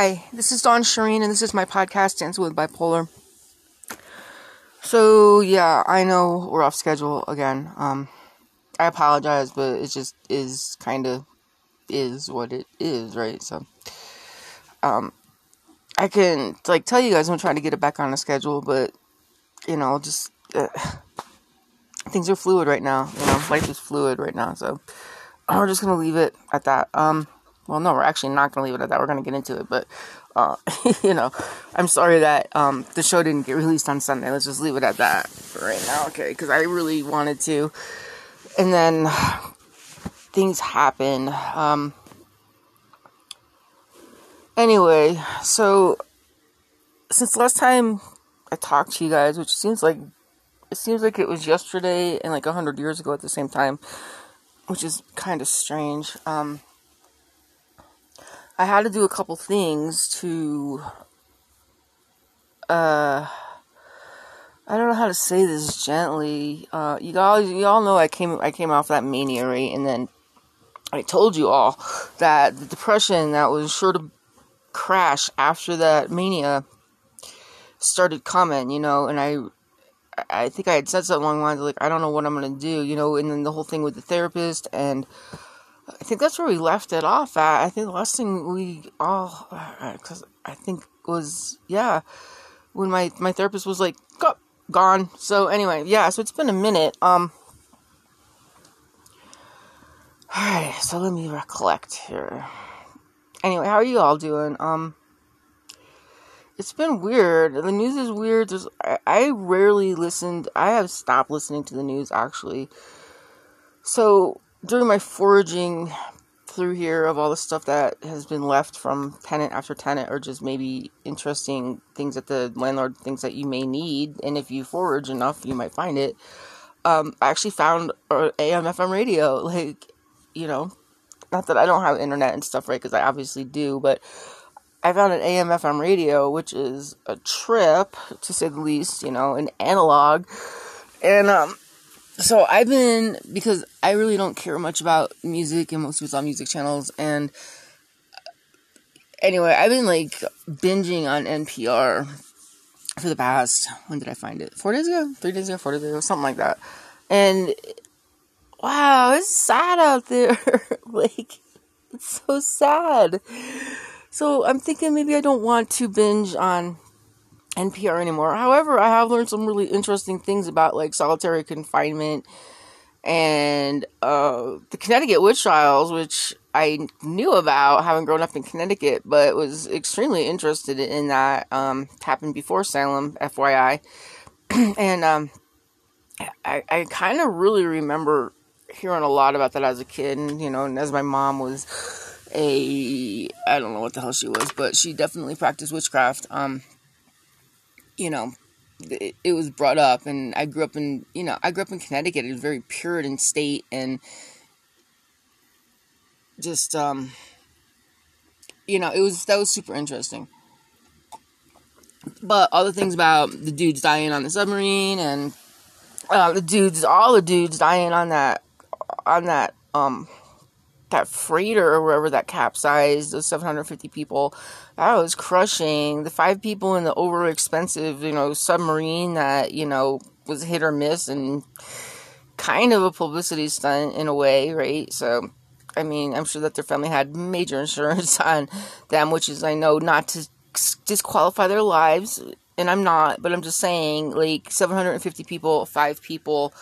Hi, this is Dawn Sherine, and this is my podcast, Dance with Bipolar. So, yeah, I know we're off schedule again. Um, I apologize, but it just is kind of is what it is, right? So, um, I can, like, tell you guys I'm trying to get it back on a schedule, but, you know, just, uh, things are fluid right now. You know, life is fluid right now, so we're just gonna leave it at that. Um, well, no, we're actually not gonna leave it at that. We're gonna get into it, but uh, you know, I'm sorry that um the show didn't get released on Sunday. Let's just leave it at that for right now, okay? Because I really wanted to, and then things happen. Um. Anyway, so since last time I talked to you guys, which seems like it seems like it was yesterday and like a hundred years ago at the same time, which is kind of strange. Um, I had to do a couple things to, uh, I don't know how to say this gently. Uh, you all, you all know I came, I came off that mania, right? And then I told you all that the depression that was sure to crash after that mania started coming, you know, and I I think I had said something along the lines like, I don't know what I'm gonna do, you know, and then the whole thing with the therapist, and I think that's where we left it off at. I think the last thing we all, because I think was yeah, when my my therapist was like, Go, gone. So anyway, yeah, so it's been a minute. Um. Alright, so let me recollect here. Anyway, how are you all doing? Um, it's been weird. The news is weird. There's, I, I rarely listened. I have stopped listening to the news actually. So during my foraging through here of all the stuff that has been left from tenant after tenant, or just maybe interesting things that the landlord thinks that you may need, and if you forage enough, you might find it. Um, I actually found AM FM radio, like you know, not that I don't have internet and stuff, right? Because I obviously do, but I found an AM FM radio, which is a trip to say the least, you know, an analog. And um so I've been because I really don't care much about music and most of it's on music channels and anyway, I've been like binging on NPR for the past when did I find it? 4 days ago? 3 days ago, 4 days ago, something like that. And wow, it's sad out there. like it's so sad. So I'm thinking maybe I don't want to binge on NPR anymore. However, I have learned some really interesting things about like solitary confinement and uh, the Connecticut witch trials, which I knew about having grown up in Connecticut, but was extremely interested in that. Um, happened before Salem, FYI, and um, I, I kind of really remember hearing a lot about that as a kid, and you know, and as my mom was a I don't know what the hell she was, but she definitely practiced witchcraft. Um, you know, it, it, was brought up, and I grew up in you know I grew up in Connecticut. It was a very Puritan state, and just um, you know, it was that was super interesting. But all the things about the dudes dying on the submarine and uh, the dudes, all the dudes dying on that on that um that freighter or wherever that capsized, those 750 people, that was crushing. The five people in the over expensive, you know, submarine that, you know, was hit or miss and kind of a publicity stunt in a way, right? So, I mean, I'm sure that their family had major insurance on them, which is, I know, not to disqualify their lives, and I'm not, but I'm just saying, like, 750 people, five people,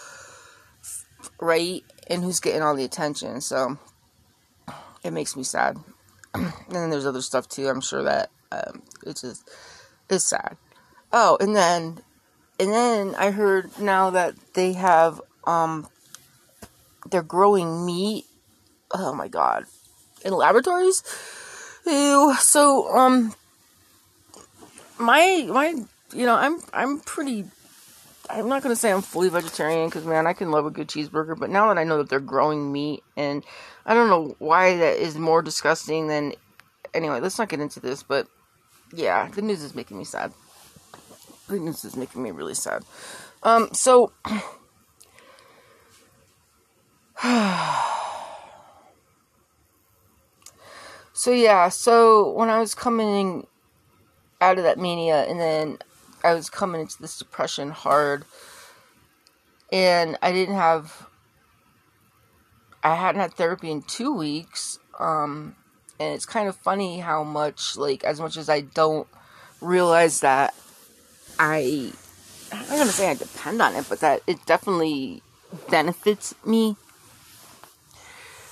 right? And who's getting all the attention, so it makes me sad. and then there's other stuff too. I'm sure that um, it's just it's sad. Oh, and then and then I heard now that they have um they're growing meat. Oh my god, in laboratories. Ew. So um my my you know I'm I'm pretty I'm not gonna say I'm fully vegetarian because man, I can love a good cheeseburger. But now that I know that they're growing meat, and I don't know why that is more disgusting than. Anyway, let's not get into this. But yeah, the news is making me sad. The news is making me really sad. Um, so. so yeah, so when I was coming out of that mania and then I was coming into this depression hard and I didn't have I hadn't had therapy in two weeks. Um, and it's kind of funny how much like as much as I don't realize that I I'm not gonna say I depend on it, but that it definitely benefits me.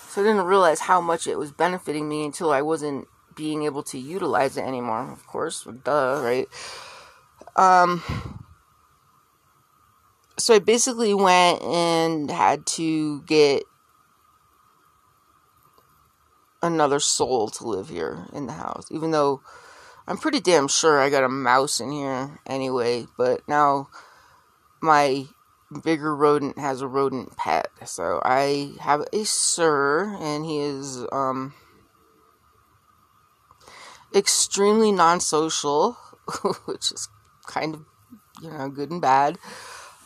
So I didn't realize how much it was benefiting me until I wasn't being able to utilize it anymore. Of course, duh, right? Um, so I basically went and had to get another soul to live here in the house, even though I'm pretty damn sure I got a mouse in here anyway, but now my bigger rodent has a rodent pet. So I have a sir and he is um extremely non-social, which is kind of you know good and bad.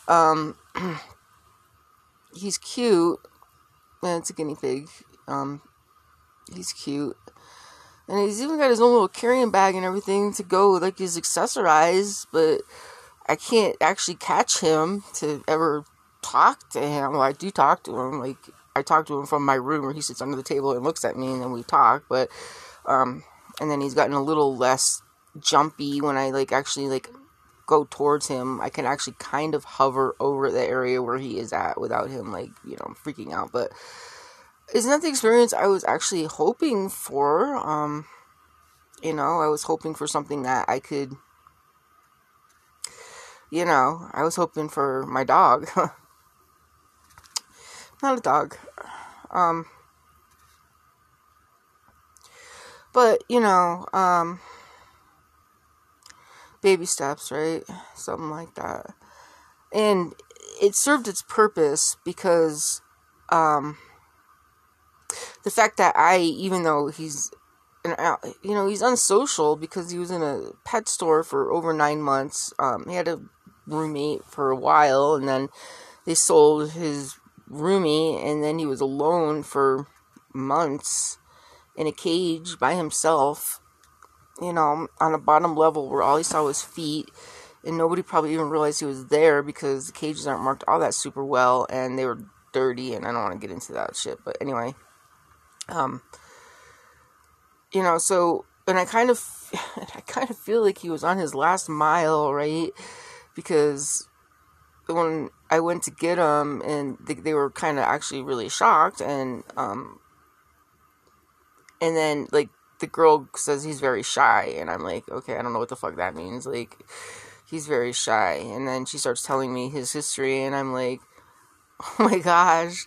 Um he's cute and it's a guinea pig. Um he's cute and he's even got his own little carrying bag and everything to go like he's accessorized, but I can't actually catch him to ever talk to him. Well, I do talk to him. Like I talk to him from my room where he sits under the table and looks at me, and then we talk. But um, and then he's gotten a little less jumpy when I like actually like go towards him. I can actually kind of hover over the area where he is at without him like you know freaking out. But isn't that the experience I was actually hoping for? Um, you know, I was hoping for something that I could, you know, I was hoping for my dog. Not a dog. Um, but, you know, um, baby steps, right? Something like that. And it served its purpose because, um, the fact that I, even though he's, you know, he's unsocial because he was in a pet store for over nine months. Um, he had a roommate for a while, and then they sold his roomie, and then he was alone for months in a cage by himself. You know, on a bottom level where all he saw was feet, and nobody probably even realized he was there because the cages aren't marked all that super well, and they were dirty, and I don't want to get into that shit. But anyway, um, you know, so and I kind of, I kind of feel like he was on his last mile, right? Because when I went to get him, and they, they were kind of actually really shocked, and um, and then like the girl says he's very shy, and I'm like, okay, I don't know what the fuck that means, like. He's very shy, and then she starts telling me his history, and I'm like, "Oh my gosh!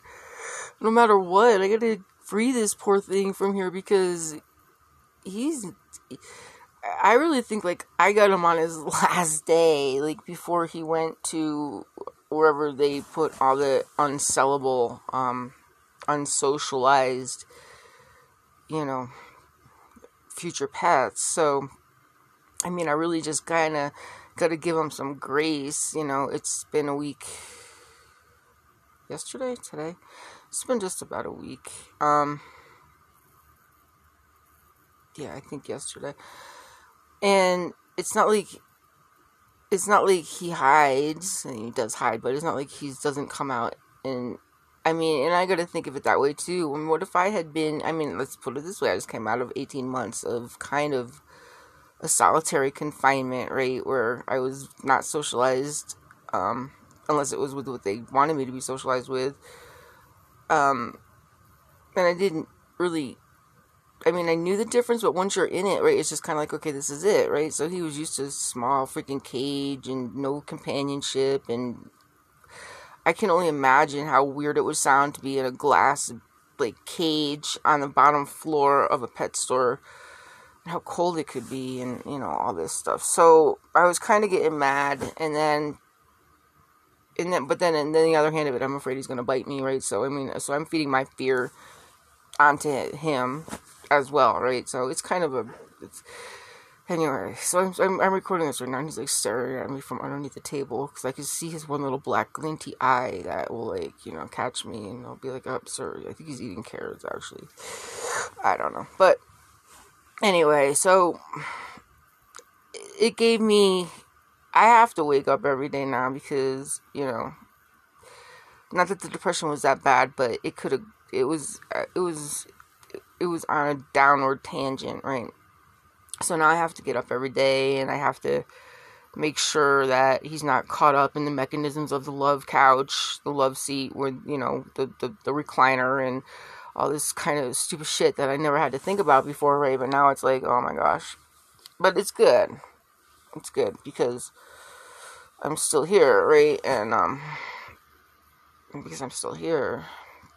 No matter what, I gotta free this poor thing from here because he's I really think like I got him on his last day, like before he went to wherever they put all the unsellable, um, unsocialized, you know, future pets. So, I mean, I really just kind of got to give him some grace. You know, it's been a week. Yesterday, today, it's been just about a week. Um, yeah, I think yesterday. And it's not like it's not like he hides, and he does hide, but it's not like he doesn't come out and I mean, and I got to think of it that way too. I mean, what if I had been? I mean, let's put it this way: I just came out of eighteen months of kind of a solitary confinement, right, where I was not socialized, um, unless it was with what they wanted me to be socialized with. Um, and I didn't really. I mean, I knew the difference, but once you're in it, right, it's just kind of like, okay, this is it, right? So he was used to a small freaking cage and no companionship, and I can only imagine how weird it would sound to be in a glass like cage on the bottom floor of a pet store how cold it could be and you know all this stuff so i was kind of getting mad and then and then but then and then the other hand of it i'm afraid he's to bite me right? So i mean so i'm feeding my fear onto him as well right? So it's kind of a it's anyway so i'm, I'm, I'm recording this right now and he's like staring at me from underneath the table because i can see his one little black glinty eye that will like you know catch me and i'll be like oh sorry. I think he's eating carrots actually. I don't know. But anyway, so it gave me. I have to wake up every day now because you know, not that the depression was that bad, but it could have. It was. Uh, it was. It was on a downward tangent, right? So now I have to get up every day, and I have to make sure that he's not caught up in the mechanisms of the love couch, the love seat, where you know the the, the recliner and all this kind of stupid shit that I never had to think about before, right? But now it's like, oh my gosh. But it's good. It's good because I'm still here, right? And um because I'm still here,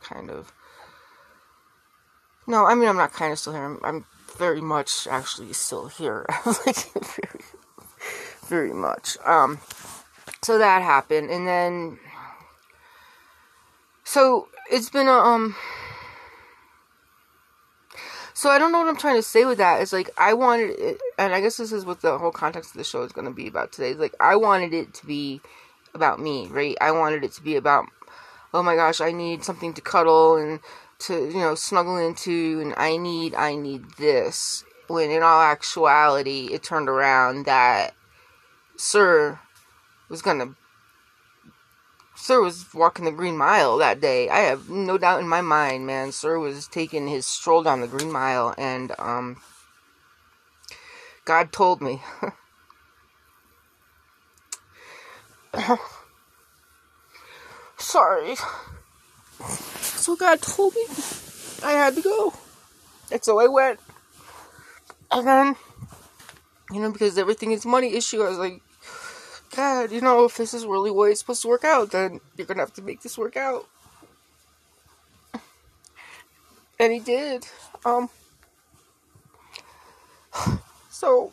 kind of. No, I mean I'm not kind of still here. I'm, I'm very much actually still here. like very, very much. Um, so that happened, and then so it's been a um so I don't know what I'm trying to say with that. It's like I wanted it, and I guess this is what the whole context of the show is going to be about today. It's like I wanted it to be about me, right? I wanted it to be about, oh my gosh, I need something to cuddle and to you know snuggle into, and I need I need this. When in all actuality, it turned around that Sir was gonna Sir was walking the Green Mile that day. I have no doubt in my mind, man. Sir was taking his stroll down the Green Mile, and um, God told me. Sorry. So God told me I had to go. And so I went. And then, you know, because everything is money issue, I was like, God, you know, if this is really what it's supposed to work out, then you're gonna have to make this work out. And he did. Um. So,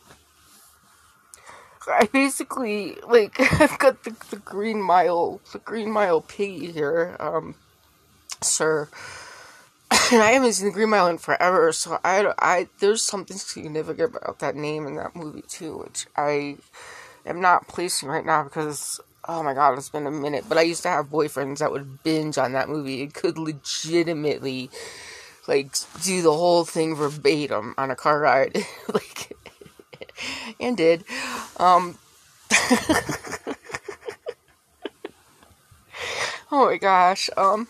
I basically, like, I've got the, the Green Mile, the Green Mile piggy here, um, sir. And I haven't seen the Green Mile in forever, so I, I, there's something significant about that name in that movie, too, which I am not placing right now because oh my god, it's been a minute. But I used to have boyfriends that would binge on that movie. It could legitimately like do the whole thing verbatim on a car ride. like and did. Um Oh my gosh. Um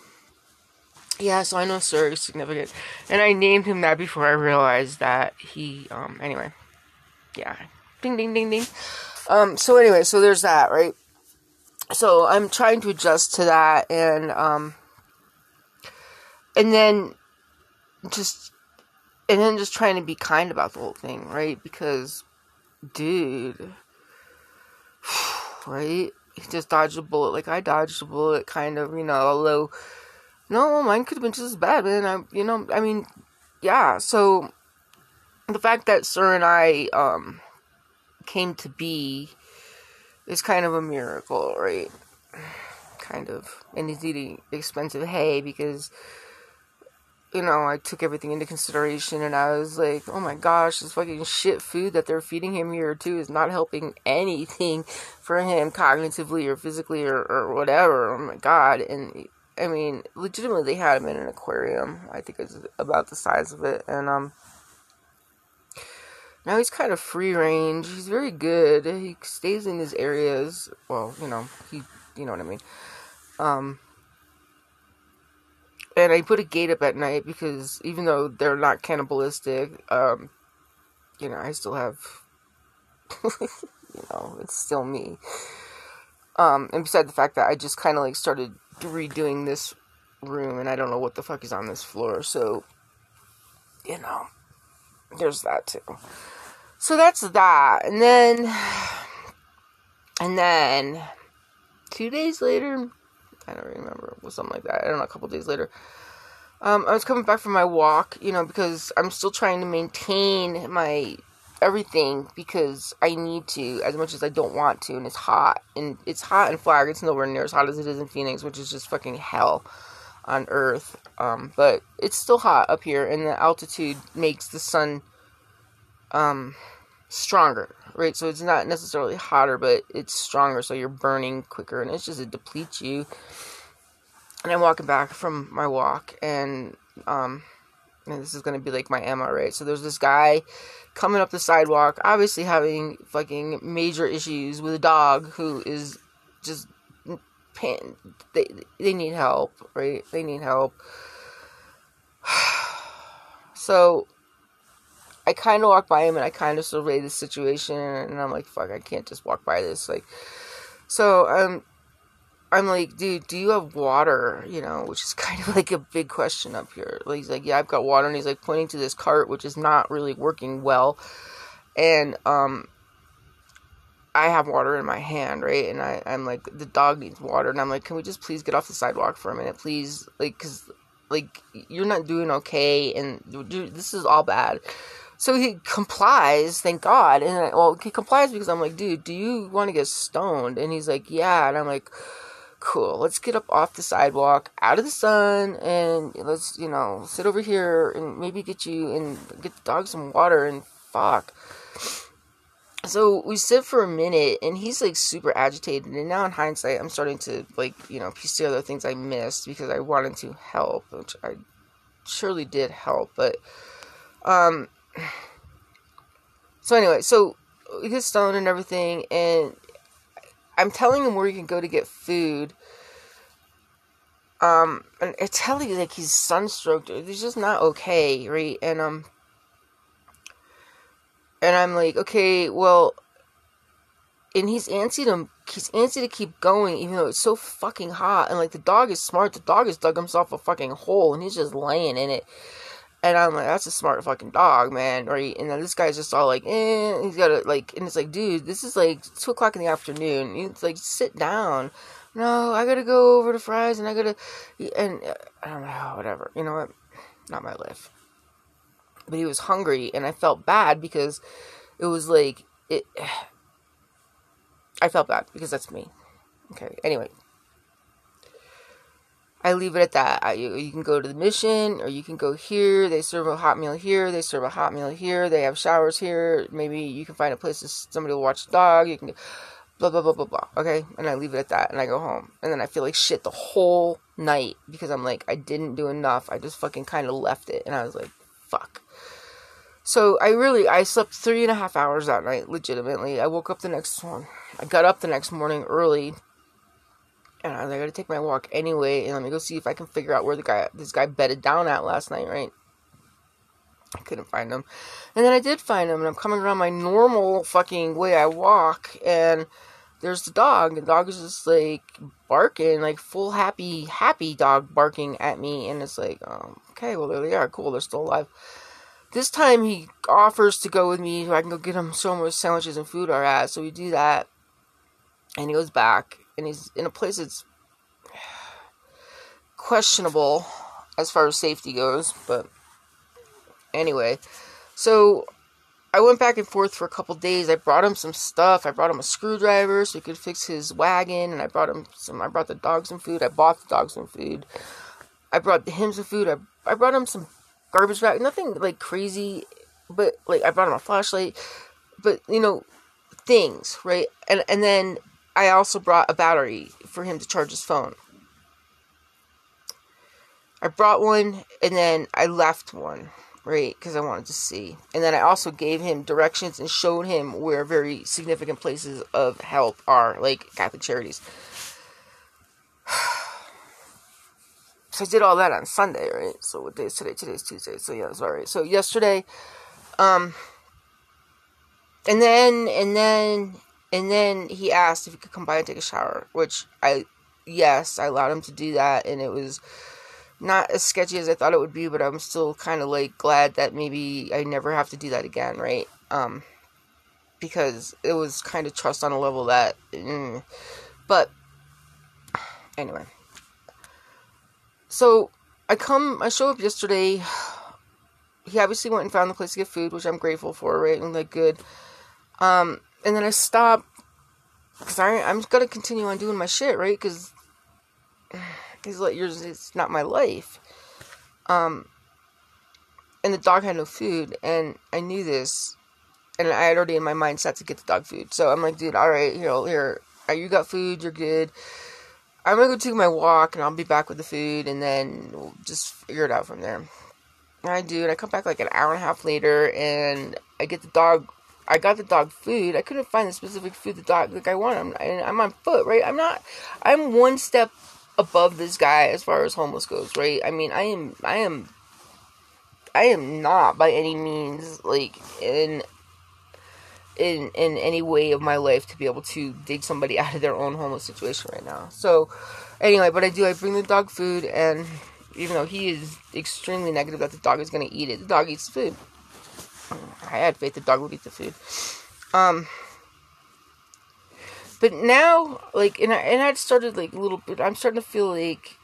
yeah, so I know Sir is significant. And I named him that before I realized that he um anyway. Yeah. Ding ding ding ding. Um, so anyway, so there's that, right? So I'm trying to adjust to that and um and then just and then just trying to be kind about the whole thing, right? Because dude right? He just dodged a bullet like I dodged a bullet kind of, you know, although no, mine could have been just as bad, man. I you know, I mean, yeah, so the fact that Sir and I um came to be is kind of a miracle, right? Kind of. And he's eating expensive hay because, you know, I took everything into consideration and I was like, oh my gosh, this fucking shit food that they're feeding him here too is not helping anything for him cognitively or physically or, or whatever. Oh my god. And I mean, legitimately, they had him in an aquarium. I think it's about the size of it. And, um, now he's kind of free range. He's very good. He stays in his areas. Well, you know, he, you know what I mean. Um, and I put a gate up at night because even though they're not cannibalistic, um, you know, I still have, you know, it's still me. Um, and besides the fact that I just kind of like started redoing this room and I don't know what the fuck is on this floor, so, you know, there's that too. So that's that. And then, and then, two days later, I don't remember, it was something like that. I don't know, a couple days later. Um, I was coming back from my walk, you know, because I'm still trying to maintain my everything because I need to as much as I don't want to, and it's hot, and it's hot in Flag. It's nowhere near as hot as it is in Phoenix, which is just fucking hell on Earth. Um, but it's still hot up here, and the altitude makes the sun um, stronger, right? So it's not necessarily hotter, but it's stronger, so you're burning quicker, and it's just it depletes you. And I'm walking back from my walk, and um, and this is gonna be like my MRA. right? So there's this guy coming up the sidewalk, obviously having fucking major issues with a dog who is just they they need help, right? They need help. so I kind of walk by him and I kind of survey the situation and I'm like, fuck, I can't just walk by this. Like, so um, I'm like, dude, do you have water? You know, which is kind of like a big question up here. Like, he's like, yeah, I've got water, and he's like pointing to this cart, which is not really working well, and um, I have water in my hand, right? And I, I'm like, the dog needs water, and I'm like, can we just please get off the sidewalk for a minute, please? Like, cause like you're not doing okay, and dude, this is all bad. So he complies, thank God. And I, well, he complies because I'm like, dude, do you want to get stoned? And he's like, yeah. And I'm like, cool. Let's get up off the sidewalk, out of the sun, and let's, you know, sit over here and maybe get you and get the dog some water and fuck. So we sit for a minute and he's like super agitated. And now in hindsight, I'm starting to like, you know, piece together things I missed because I wanted to help, which I surely did help. But, um, so anyway, so we get stoned and everything, and I'm telling him where he can go to get food. Um, and I tell you, like, he's sunstroked. He's just not okay, right? And, um, and I'm like, okay, well, and he's antsy to, he's antsy to keep going, even though it's so fucking hot. And, like, the dog is smart. The dog has dug himself a fucking hole, and he's just laying in it. And I'm like, that's a smart fucking dog, man, right? And then this guy's just all like, eh, he's got to, like, and it's like, dude, this is like 2 o'clock in the afternoon. It's like, sit down. No, I gotta go over to Fry's and I gotta, and uh, I don't know, whatever. You know what? Not my life. But he was hungry and I felt bad because it was like, it, I felt bad because that's me. Okay, anyway, I leave it at that. I, you, you, can go to the mission, or you can go here. They serve a hot meal here. They serve a hot meal here. They have showers here. Maybe you can find a place that somebody will watch the dog. You can, blah blah blah blah blah. Okay, and I leave it at that, and I go home, and then I feel like shit the whole night because I'm like I didn't do enough. I just fucking kind of left it, and I was like, fuck. So I really I slept three and a half hours that night, legitimately. I woke up the next one. I got up the next morning early and I was like, I gotta take my walk anyway, and let me go see if I can figure out where the guy, this guy bedded down at last night, right? I couldn't find him. And then I did find him, and I'm coming around my normal fucking way I walk, and there's the dog. The dog is just like barking, like full happy, happy dog barking at me, and it's like, um, okay, well, there they are, cool, they're still alive. This time he offers to go with me so I can go get him so much sandwiches and food are at, so we do that. And he goes back, and he's in a place that's questionable as far as safety goes. But anyway, so I went back and forth for a couple days. I brought him some stuff. I brought him a screwdriver so he could fix his wagon, and I brought him some. I brought the dog some food. I bought the dog some food. I brought him some food. I I brought him some garbage bag. Nothing like crazy, but like I brought him a flashlight. But you know, things right, and and then I also brought a battery for him to charge his phone. I brought one and then I left one, right? Because I wanted to see. And then I also gave him directions and showed him where very significant places of help are, like Catholic Charities. So I did all that on Sunday, right? So what day is today? Today's Tuesday. So yeah, sorry. So yesterday, um, and then and then and then he asked if he could come by and take a shower, which I, yes, I allowed him to do that, and it was not as sketchy as I thought it would be, but I'm still kind of like glad that maybe I never have to do that again, right? Um, because it was kind of trust on a level that, mm. but anyway. So I come, I show up yesterday. He obviously went and found the place to get food, which I'm grateful for, right? And like good. Um, and then I stop because I'm just gonna continue on doing my shit, right? Because he's like, yours, it's not my life. Um, and the dog had no food, and I knew this, and I had already in my mind set to get the dog food. So I'm like, dude, all right, here, here, you got food, you're good. I'm gonna go take my walk, and I'll be back with the food, and then we'll just figure it out from there. And I do, and I come back like an hour and a half later, and I get the dog. I got the dog food. I couldn't find the specific food the dog like I want. I'm, I'm on foot, right? I'm not. I'm one step above this guy as far as homeless goes, right? I mean, I am. I am. I am not by any means like in in in any way of my life to be able to dig somebody out of their own homeless situation right now. So anyway, but I do. I bring the dog food and even though he is extremely negative that the dog is going to eat it, the dog eats food. I had faith the dog would eat the food. Um, but now, like, and I and I'd started like a little bit. I'm starting to feel like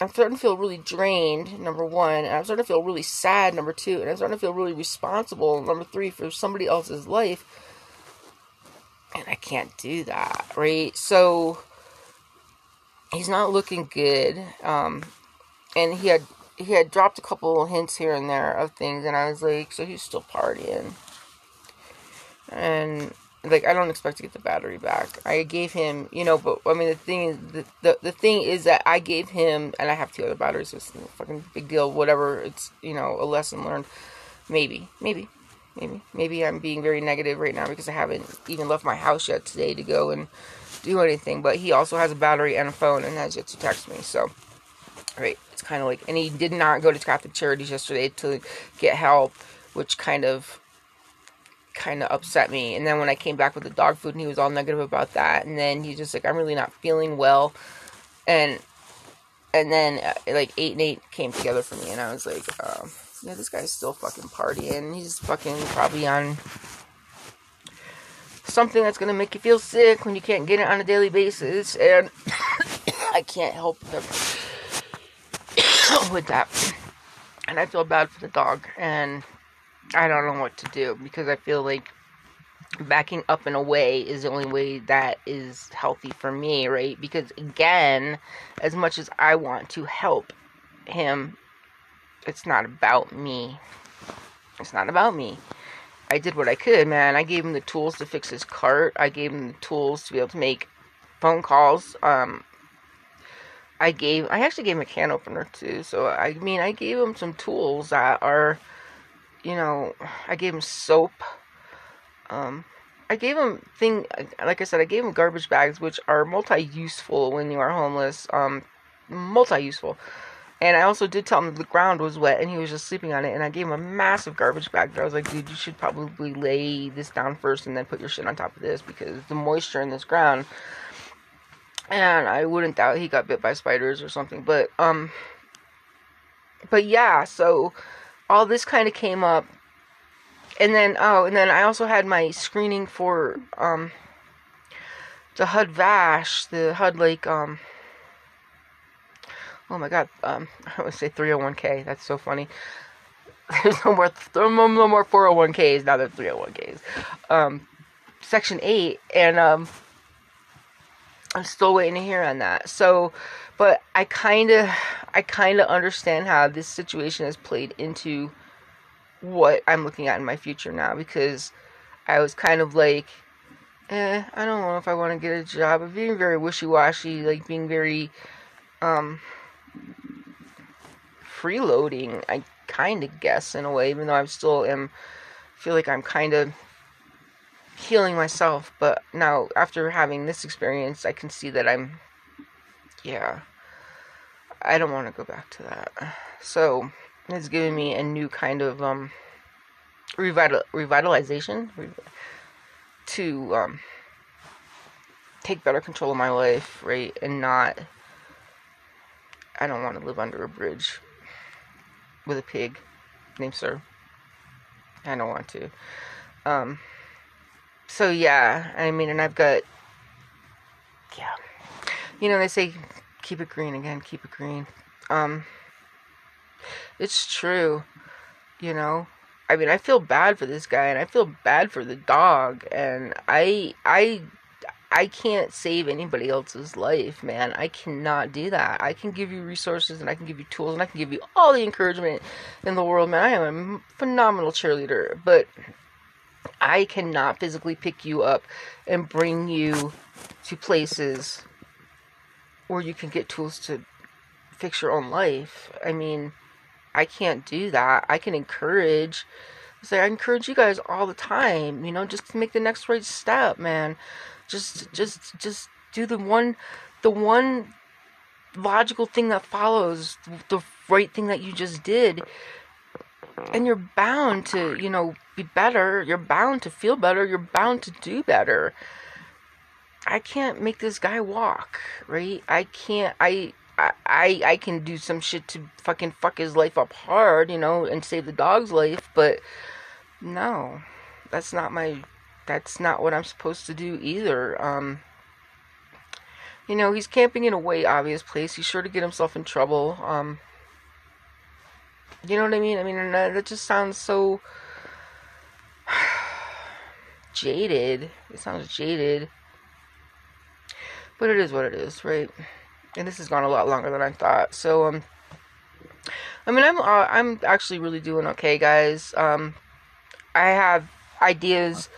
I'm starting to feel really drained. Number one, and I'm starting to feel really sad. Number two, and I'm starting to feel really responsible. Number three, for somebody else's life, and I can't do that, right? So he's not looking good. Um, and he had he had dropped a couple hints here and there of things, and I was like, so he's still partying, and like I don't expect to get the battery back. I gave him, you know, but I mean the thing is, the the, the thing is that I gave him, and I have two other batteries. So it's a fucking big deal. Whatever. It's you know a lesson learned. Maybe, maybe, maybe, maybe I'm being very negative right now because I haven't even left my house yet today to go and do anything. But he also has a battery and a phone and has yet to text me. So, right it's kind of like, and he did not go to Catholic Charities yesterday to get help, which kind of, kind of upset me. And then when I came back with the dog food, and he was all negative about that, and then he's just like, I'm really not feeling well, and and then uh, like eight and eight came together for me, and I was like, um, yeah, this guy's still fucking partying. He's fucking probably on something that's gonna make you feel sick when you can't get it on a daily basis, and I can't help them with that. And I feel bad for the dog, and I don't know what to do because I feel like backing up and away is the only way that is healthy for me, right? Because again, as much as I want to help him, it's not about me. It's not about me. I did what I could, man. I gave him the tools to fix his cart. I gave him the tools to be able to make phone calls. Um, I gave I actually gave him a can opener too. So I mean I gave him some tools that are you know, I gave him soap. Um I gave him thing like I said, I gave him garbage bags which are multi useful when you are homeless. Um multi useful. And I also did tell him the ground was wet and he was just sleeping on it. And I gave him a massive garbage bag. I was like, dude, you should probably lay this down first and then put your shit on top of this because the moisture in this ground and I wouldn't doubt he got bit by spiders or something. But um, but yeah, so all this kind of came up, and then oh, and then I also had my screening for um the HUD VASH, the HUD Lake um. Oh my god, um, I would say 301k. That's so funny. There's no more, no more 401ks now. There's 301ks. Um, Section 8, and um, I'm still waiting to hear on that. So, but I kind of, I kind of understand how this situation has played into what I'm looking at in my future now because I was kind of like, eh, I don't know if I want to get a job. I'm being very wishy-washy, like being very, um, freeloading. I kind of guess in a way, even though I'm still am, feel like I'm kind of healing myself, but now after having this experience, I can see that I'm, yeah, I don't want to go back to that. So it's giving me a new kind of um revital revitalization to um take better control of my life, right, and not. I don't want to live under a bridge with a pig named Sir. I don't want to. Um, so yeah, I mean, and I've got, yeah, you know, they say keep it green again, keep it green. Um, it's true, you know. I mean, I feel bad for this guy, and I feel bad for the dog, and I, I, I can't save anybody else's life, man. I cannot do that. I can give you resources, and I can give you tools, and I can give you all the encouragement in the world, man. I am a phenomenal cheerleader, but I cannot physically pick you up and bring you to places where you can get tools to fix your own life. I mean, I can't do that. I can encourage. Say I encourage you guys all the time. You know, just to make the next right step, man. Just, just, just do the one, the one logical thing that follows the right thing that you just did and you're bound to you know be better you're bound to feel better you're bound to do better i can't make this guy walk right i can't i I, I can do some shit to fucking fuck his life up hard, you know, and save the dog's life, but no, that's not my, that's not what I'm supposed to do either. Um, you know, he's camping in a way obvious place. He's sure to get himself in trouble. Um, you know what I mean? I mean, that, that just sounds so jaded. It sounds jaded. But it is what it is, right? And this has gone a lot longer than I thought. So, um, I mean, I'm uh, I'm actually really doing okay, guys. Um, I have ideas.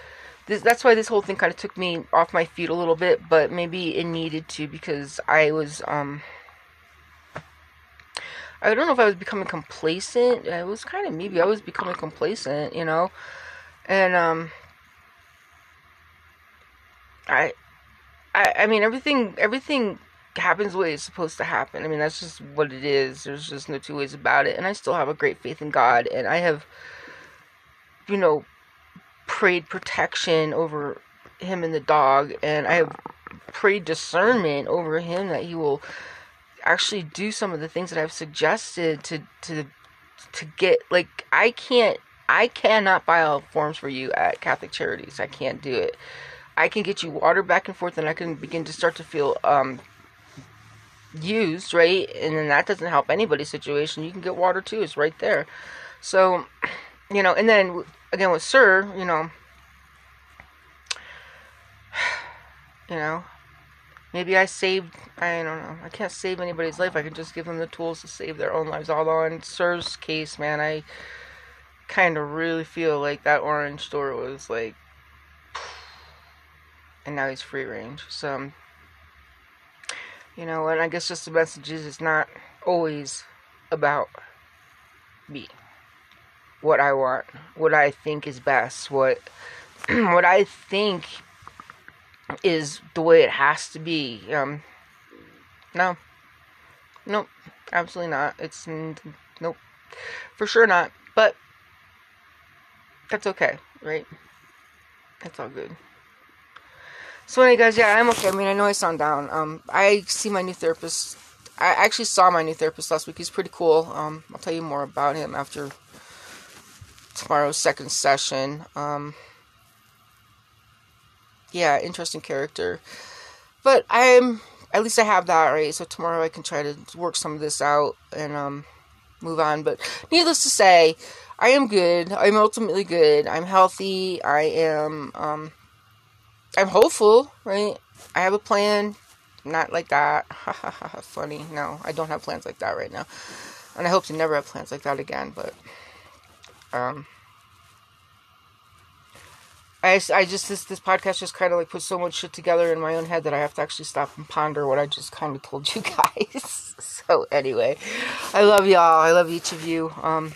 This, that's why this whole thing kind of took me off my feet a little bit, but maybe it needed to because I was um I don't know if I was becoming complacent. It was kind of maybe I was becoming complacent, you know, and um, I, I, I mean everything everything happens the way it's supposed to happen. I mean that's just what it is. There's just no two ways about it. And I still have a great faith in God, and I have, you know, prayed protection over him and the dog, and I have prayed discernment over him that he will actually do some of the things that I've suggested to to to get like I can't I cannot file forms for you at Catholic Charities. I can't do it. I can get you water back and forth and I can begin to start to feel um used, right? And then that doesn't help anybody's situation. You can get water too. It's right there. So, you know, and then again with Sir, you know, you know, Maybe I saved, I don't know, I can't save anybody's life. I can just give them the tools to save their own lives. Although, in Sir's case, man, I kind of really feel like that orange door was like, and now he's free range. So, you know, and I guess just the message is it's not always about me. What I want, what I think is best, what what I think is the way it has to be. Um, no, nope, absolutely not. It's nope, for sure not. But that's okay, right? That's all good. So anyway, guys, yeah, I'm okay. I mean, I know I sound down. Um, I see my new therapist. I actually saw my new therapist last week. He's pretty cool. Um, I'll tell you more about him after tomorrow's second session. Um, yeah, interesting character. But I'm at least I have that right. So tomorrow I can try to work some of this out and um move on. But needless to say, I am good. I'm ultimately good. I'm healthy. I am um I'm hopeful, right? I have a plan. Not like that. Funny. No, I don't have plans like that right now. And I hope to never have plans like that again, but um I, I just this this podcast just kind of like put so much shit together in my own head that I have to actually stop and ponder what I just kind of told you guys. so anyway, I love y'all. I love each of you. Um,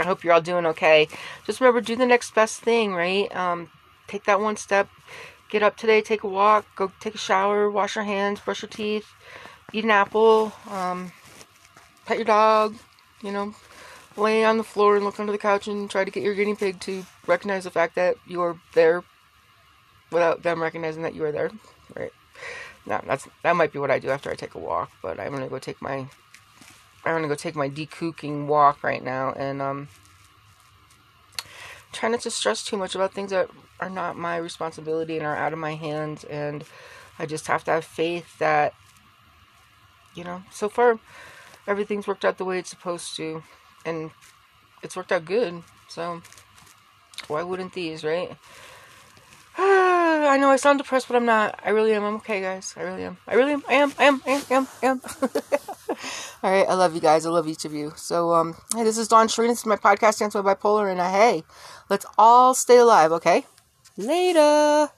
I hope you're all doing okay. Just remember, do the next best thing, right? Um, take that one step. Get up today, take a walk, go take a shower, wash your hands, brush your teeth, eat an apple, um, pet your dog, you know, lay on the floor and look under the couch and try to get your guinea pig to recognize the fact that you're there without them recognizing that you are there. Right. Now that's that might be what I do after I take a walk, but I'm gonna go take my I'm gonna go take my decooking walk right now and um try not to stress too much about things that are not my responsibility and are out of my hands and I just have to have faith that you know, so far everything's worked out the way it's supposed to and it's worked out good. So why wouldn't these, right? I know I sound depressed, but I'm not. I really am. I'm okay, guys. I really am. I really am. I am. I am. I am. I am. I am. All right. I love you guys. I love each of you. So, um, hey, this is Dawn Sherine. This is my podcast, Dance by Bipolar. And uh, hey, let's all stay alive, okay? Later.